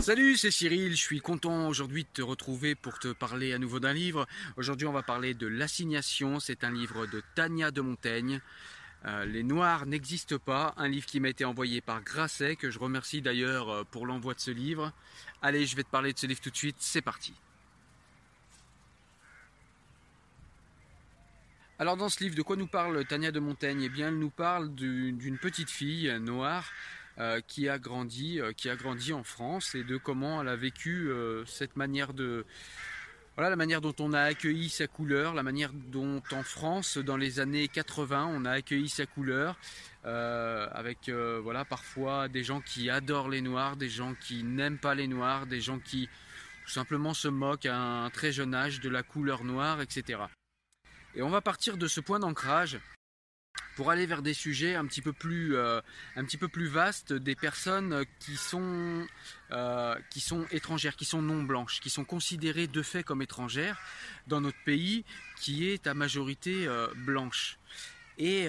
Salut, c'est Cyril, je suis content aujourd'hui de te retrouver pour te parler à nouveau d'un livre. Aujourd'hui on va parler de L'assignation, c'est un livre de Tania de Montaigne. Euh, les Noirs n'existent pas, un livre qui m'a été envoyé par Grasset, que je remercie d'ailleurs euh, pour l'envoi de ce livre. Allez, je vais te parler de ce livre tout de suite, c'est parti. Alors dans ce livre, de quoi nous parle Tania de Montaigne? Eh bien, elle nous parle d'une petite fille noire qui a grandi, qui a grandi en France et de comment elle a vécu cette manière de, voilà la manière dont on a accueilli sa couleur, la manière dont en France, dans les années 80, on a accueilli sa couleur, euh, avec euh, voilà parfois des gens qui adorent les noirs, des gens qui n'aiment pas les noirs, des gens qui tout simplement se moquent à un très jeune âge de la couleur noire, etc. Et on va partir de ce point d'ancrage pour aller vers des sujets un petit peu plus, euh, vastes, des personnes qui sont, euh, qui sont étrangères, qui sont non blanches, qui sont considérées de fait comme étrangères dans notre pays, qui est à majorité euh, blanche. Et,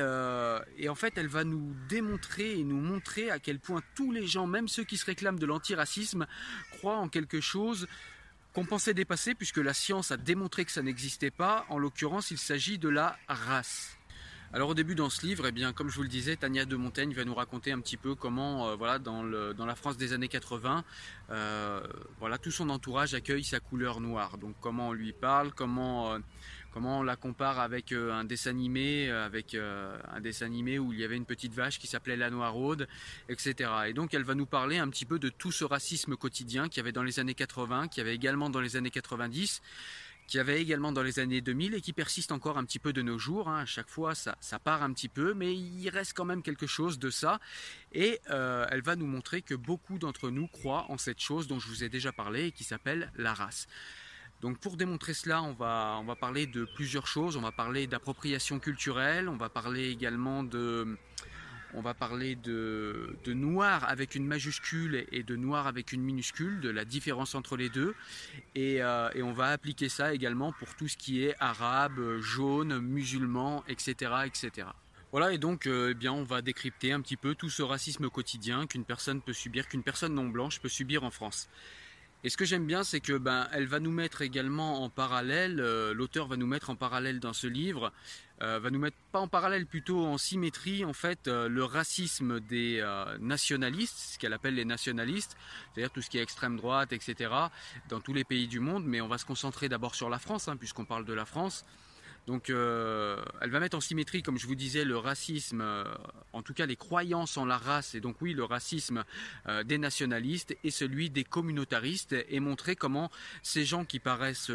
et, en fait, elle va nous démontrer et nous montrer à quel point tous les gens, même ceux qui se réclament de l'antiracisme, croient en quelque chose qu'on pensait dépasser, puisque la science a démontré que ça n'existait pas. En l'occurrence, il s'agit de la race. Alors au début dans ce livre, eh bien, comme je vous le disais, Tania de Montaigne va nous raconter un petit peu comment, euh, voilà, dans, le, dans, la France des années 80, euh, voilà, tout son entourage accueille sa couleur noire. Donc comment on lui parle, comment, euh, comment on la compare avec un dessin animé, avec un dessin animé où il y avait une petite vache qui s'appelait la Noiraude, etc. Et donc elle va nous parler un petit peu de tout ce racisme quotidien qu'il y avait dans les années 80, qu'il y avait également dans les années 90 qui avait également dans les années 2000 et qui persiste encore un petit peu de nos jours. Hein. À chaque fois, ça, part un petit peu, mais il reste quand même quelque chose de ça. Et euh, elle va nous montrer que beaucoup d'entre nous croient en cette chose dont je vous ai déjà parlé et qui s'appelle la race. Donc pour démontrer cela, on va, on va parler de plusieurs choses. On va parler d'appropriation culturelle, on va parler également de on va parler de, noir avec une majuscule et de noir avec une minuscule, de la différence entre les deux. Et, euh, on va appliquer ça également pour tout ce qui est arabe, jaune, musulman, etc. etc. Voilà, et donc euh, eh bien, on va décrypter un petit peu tout ce racisme quotidien qu'une personne peut subir, qu'une personne non blanche peut subir en France. Et ce que j'aime bien, c'est que ben, elle va nous mettre également en parallèle, euh, l'auteur va nous mettre en parallèle dans ce livre, euh, va nous mettre pas en parallèle, plutôt en symétrie, en fait, euh, le racisme des nationalistes, ce qu'elle appelle les nationalistes, c'est-à-dire tout ce qui est extrême droite, etc., dans tous les pays du monde, mais on va se concentrer d'abord sur la France, hein, puisqu'on parle de la France. Donc euh, elle va mettre en symétrie, comme je vous disais, le racisme, euh, en tout cas les croyances en la race, et donc oui, le racisme euh, des nationalistes et celui des communautaristes, et montrer comment ces gens qui paraissent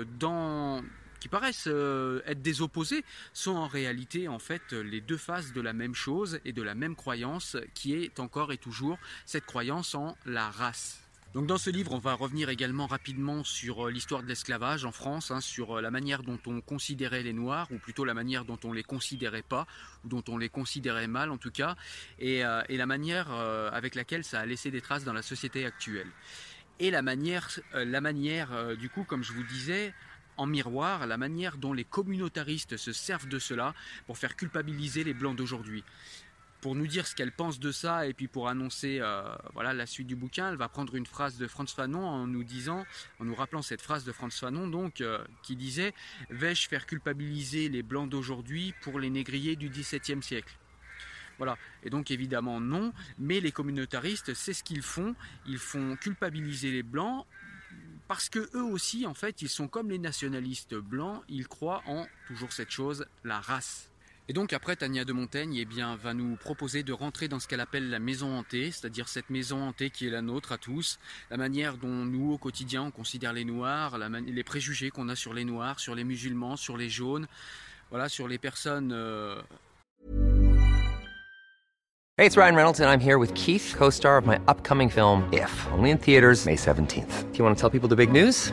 qui paraissent être des opposés sont en réalité en fait les deux faces de la même chose et de la même croyance qui est encore et toujours cette croyance en la race. Donc dans ce livre, on va revenir également rapidement sur euh, l'histoire de l'esclavage en France, hein, sur euh, la manière dont on considérait les Noirs, ou plutôt la manière dont on les considérait pas, ou dont on les considérait mal en tout cas, et, euh, la manière avec laquelle ça a laissé des traces dans la société actuelle. Et la manière, la manière du coup, comme je vous disais, en miroir, la manière dont les communautaristes se servent de cela pour faire culpabiliser les Blancs d'aujourd'hui pour nous dire ce qu'elle pense de ça et puis pour annoncer euh, voilà la suite du bouquin, elle va prendre une phrase de Franz Fanon en nous disant, en nous rappelant cette phrase de Franz Fanon donc euh, qui disait vais-je faire culpabiliser les blancs d'aujourd'hui pour les négriers du XVIIe siècle? Voilà. Et donc évidemment non, mais les communautaristes, c'est ce qu'ils font. Ils font culpabiliser les blancs parce que eux aussi, en fait, ils sont comme les nationalistes blancs. Ils croient en toujours cette chose, la race. Et donc après, Tania de Montaigne eh bien, va nous proposer de rentrer dans ce qu'elle appelle la maison hantée, c'est-à-dire cette maison hantée qui est la nôtre à tous, la manière dont nous, au quotidien, on considère les Noirs, les préjugés qu'on a sur les Noirs, sur les musulmans, sur les jaunes, voilà, sur les personnes... Euh... Hey, it's Ryan Reynolds and I'm here with Keith, co-star of my upcoming film If, only in theaters May 17th. Do you want to tell people the big news?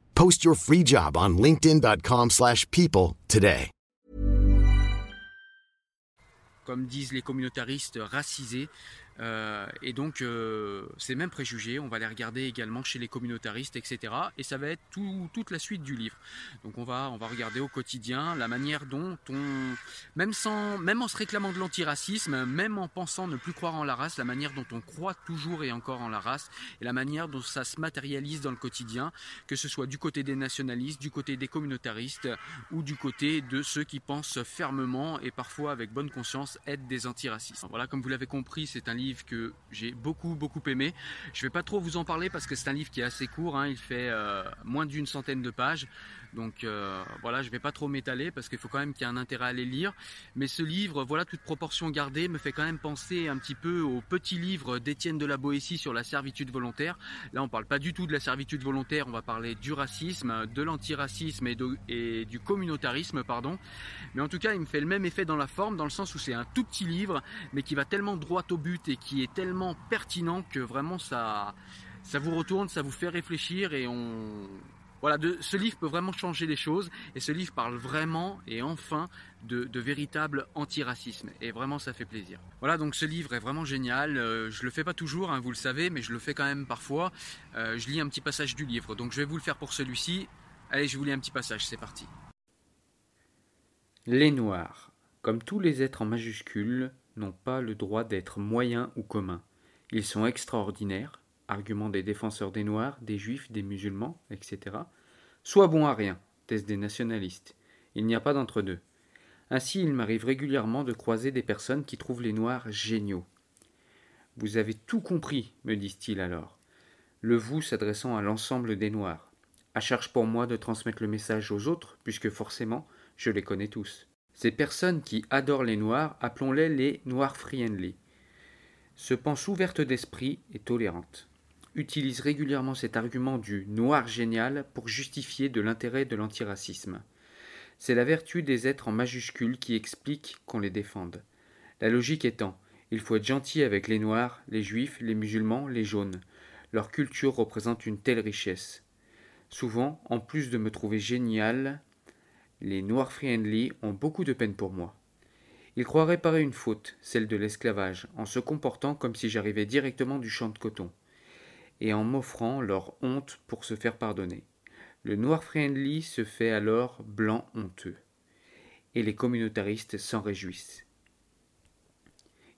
Post your free job on linkedin.com slash people today. Comme disent les communautaristes racisés, Euh, et donc, euh, ces mêmes préjugés, on va les regarder également chez les communautaristes, etc. Et ça va être toute la suite du livre. Donc, on va, on va regarder au quotidien la manière dont on, même, sans, même en se réclamant de l'antiracisme, même en pensant ne plus croire en la race, la manière dont on croit toujours et encore en la race, et la manière dont ça se matérialise dans le quotidien, que ce soit du côté des nationalistes, du côté des communautaristes, ou du côté de ceux qui pensent fermement et parfois avec bonne conscience être des antiracistes. Voilà, comme vous l'avez compris, c'est un livre que j'ai beaucoup beaucoup aimé. Je vais pas trop vous en parler parce que c'est un livre qui est assez court, hein. il fait euh, moins d'une centaine de pages. Donc euh, voilà, je vais pas trop m'étaler parce qu'il faut quand même qu'il y ait un intérêt à les lire. Mais ce livre, voilà, toute proportion gardée, me fait quand même penser un petit peu au petit livre d'Étienne de la Boétie sur la servitude volontaire. Là, on parle pas du tout de la servitude volontaire, on va parler du racisme, de l'antiracisme et, et du communautarisme, pardon. Mais en tout cas, il me fait le même effet dans la forme, dans le sens où c'est un tout petit livre, mais qui va tellement droit au but et qui est tellement pertinent que vraiment ça, ça vous retourne, ça vous fait réfléchir et on, voilà, ce livre peut vraiment changer les choses et ce livre parle vraiment et enfin de, véritable antiracisme et vraiment ça fait plaisir. Voilà, donc ce livre est vraiment génial. Euh, je le fais pas toujours, hein, vous le savez, mais je le fais quand même parfois. Euh, je lis un petit passage du livre, donc je vais vous le faire pour celui-ci. Allez, je vous lis un petit passage, c'est parti. Les Noirs, comme tous les êtres en majuscule, n'ont pas le droit d'être moyens ou communs. Ils sont extraordinaires, argument des défenseurs des Noirs, des Juifs, des musulmans, etc., soit bon à rien, thèse des nationalistes. Il n'y a pas d'entre-deux. Ainsi, il m'arrive régulièrement de croiser des personnes qui trouvent les Noirs géniaux. Vous avez tout compris, me disent-ils alors. Le vous s'adressant à l'ensemble des Noirs. À charge pour moi de transmettre le message aux autres, puisque forcément, je les connais tous. Ces personnes qui adorent les Noirs, appelons-les les Noirs friendly, se pensent ouvertes d'esprit et tolérantes utilise régulièrement cet argument du noir génial pour justifier de l'intérêt de l'antiracisme. C'est la vertu des êtres en majuscules qui explique qu'on les défende. La logique étant, il faut être gentil avec les noirs, les juifs, les musulmans, les jaunes. Leur culture représente une telle richesse. Souvent, en plus de me trouver génial, les noirs friendly ont beaucoup de peine pour moi. Ils croient réparer une faute, celle de l'esclavage, en se comportant comme si j'arrivais directement du champ de coton et en m'offrant leur honte pour se faire pardonner. Le noir friendly se fait alors blanc honteux, et les communautaristes s'en réjouissent.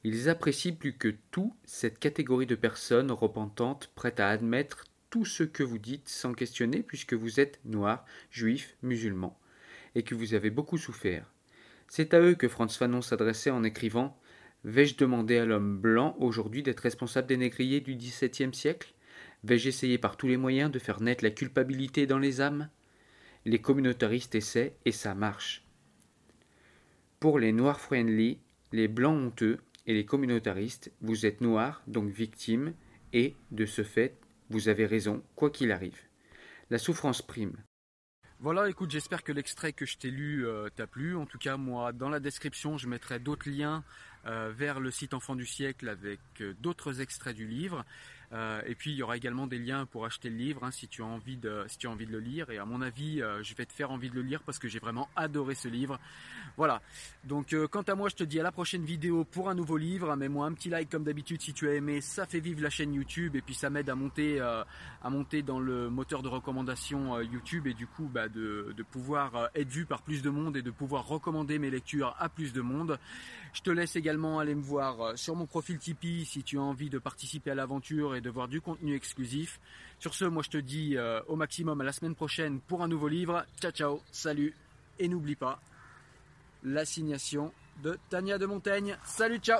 Ils apprécient plus que tout cette catégorie de personnes repentantes prêtes à admettre tout ce que vous dites sans questionner puisque vous êtes noir, juif, musulman, et que vous avez beaucoup souffert. C'est à eux que Franz Fanon s'adressait en écrivant Vais-je demander à l'homme blanc aujourd'hui d'être responsable des négriers du XVIIe siècle? Vais-je essayer par tous les moyens de faire naître la culpabilité dans les âmes? Les communautaristes essaient et ça marche. Pour les noirs friendly, les blancs honteux et les communautaristes, vous êtes noirs, donc victimes, et, de ce fait, vous avez raison, quoi qu'il arrive. La souffrance prime. Voilà, écoute, j'espère que l'extrait que je t'ai lu euh, t'a plu. En tout cas, moi, dans la description, je mettrai d'autres liens euh, vers le site Enfant du siècle avec euh, d'autres extraits du livre. Euh, et puis il y aura également des liens pour acheter le livre hein, si tu as envie de si tu as envie de le lire. Et à mon avis, euh, je vais te faire envie de le lire parce que j'ai vraiment adoré ce livre. Voilà. Donc euh, quant à moi, je te dis à la prochaine vidéo pour un nouveau livre. Mets-moi un petit like comme d'habitude si tu as aimé. Ça fait vivre la chaîne YouTube et puis ça m'aide à monter à monter dans le moteur de recommandation YouTube et du coup bah, de, de pouvoir être vu par plus de monde et de pouvoir recommander mes lectures à plus de monde. Je te laisse également aller me voir sur mon profil Tipeee si tu as envie de participer à l'aventure et de voir du contenu exclusif. Sur ce, moi je te dis euh, au maximum à la semaine prochaine pour un nouveau livre. Ciao ciao, salut et n'oublie pas l'assignation de Tania de Montaigne. Salut, ciao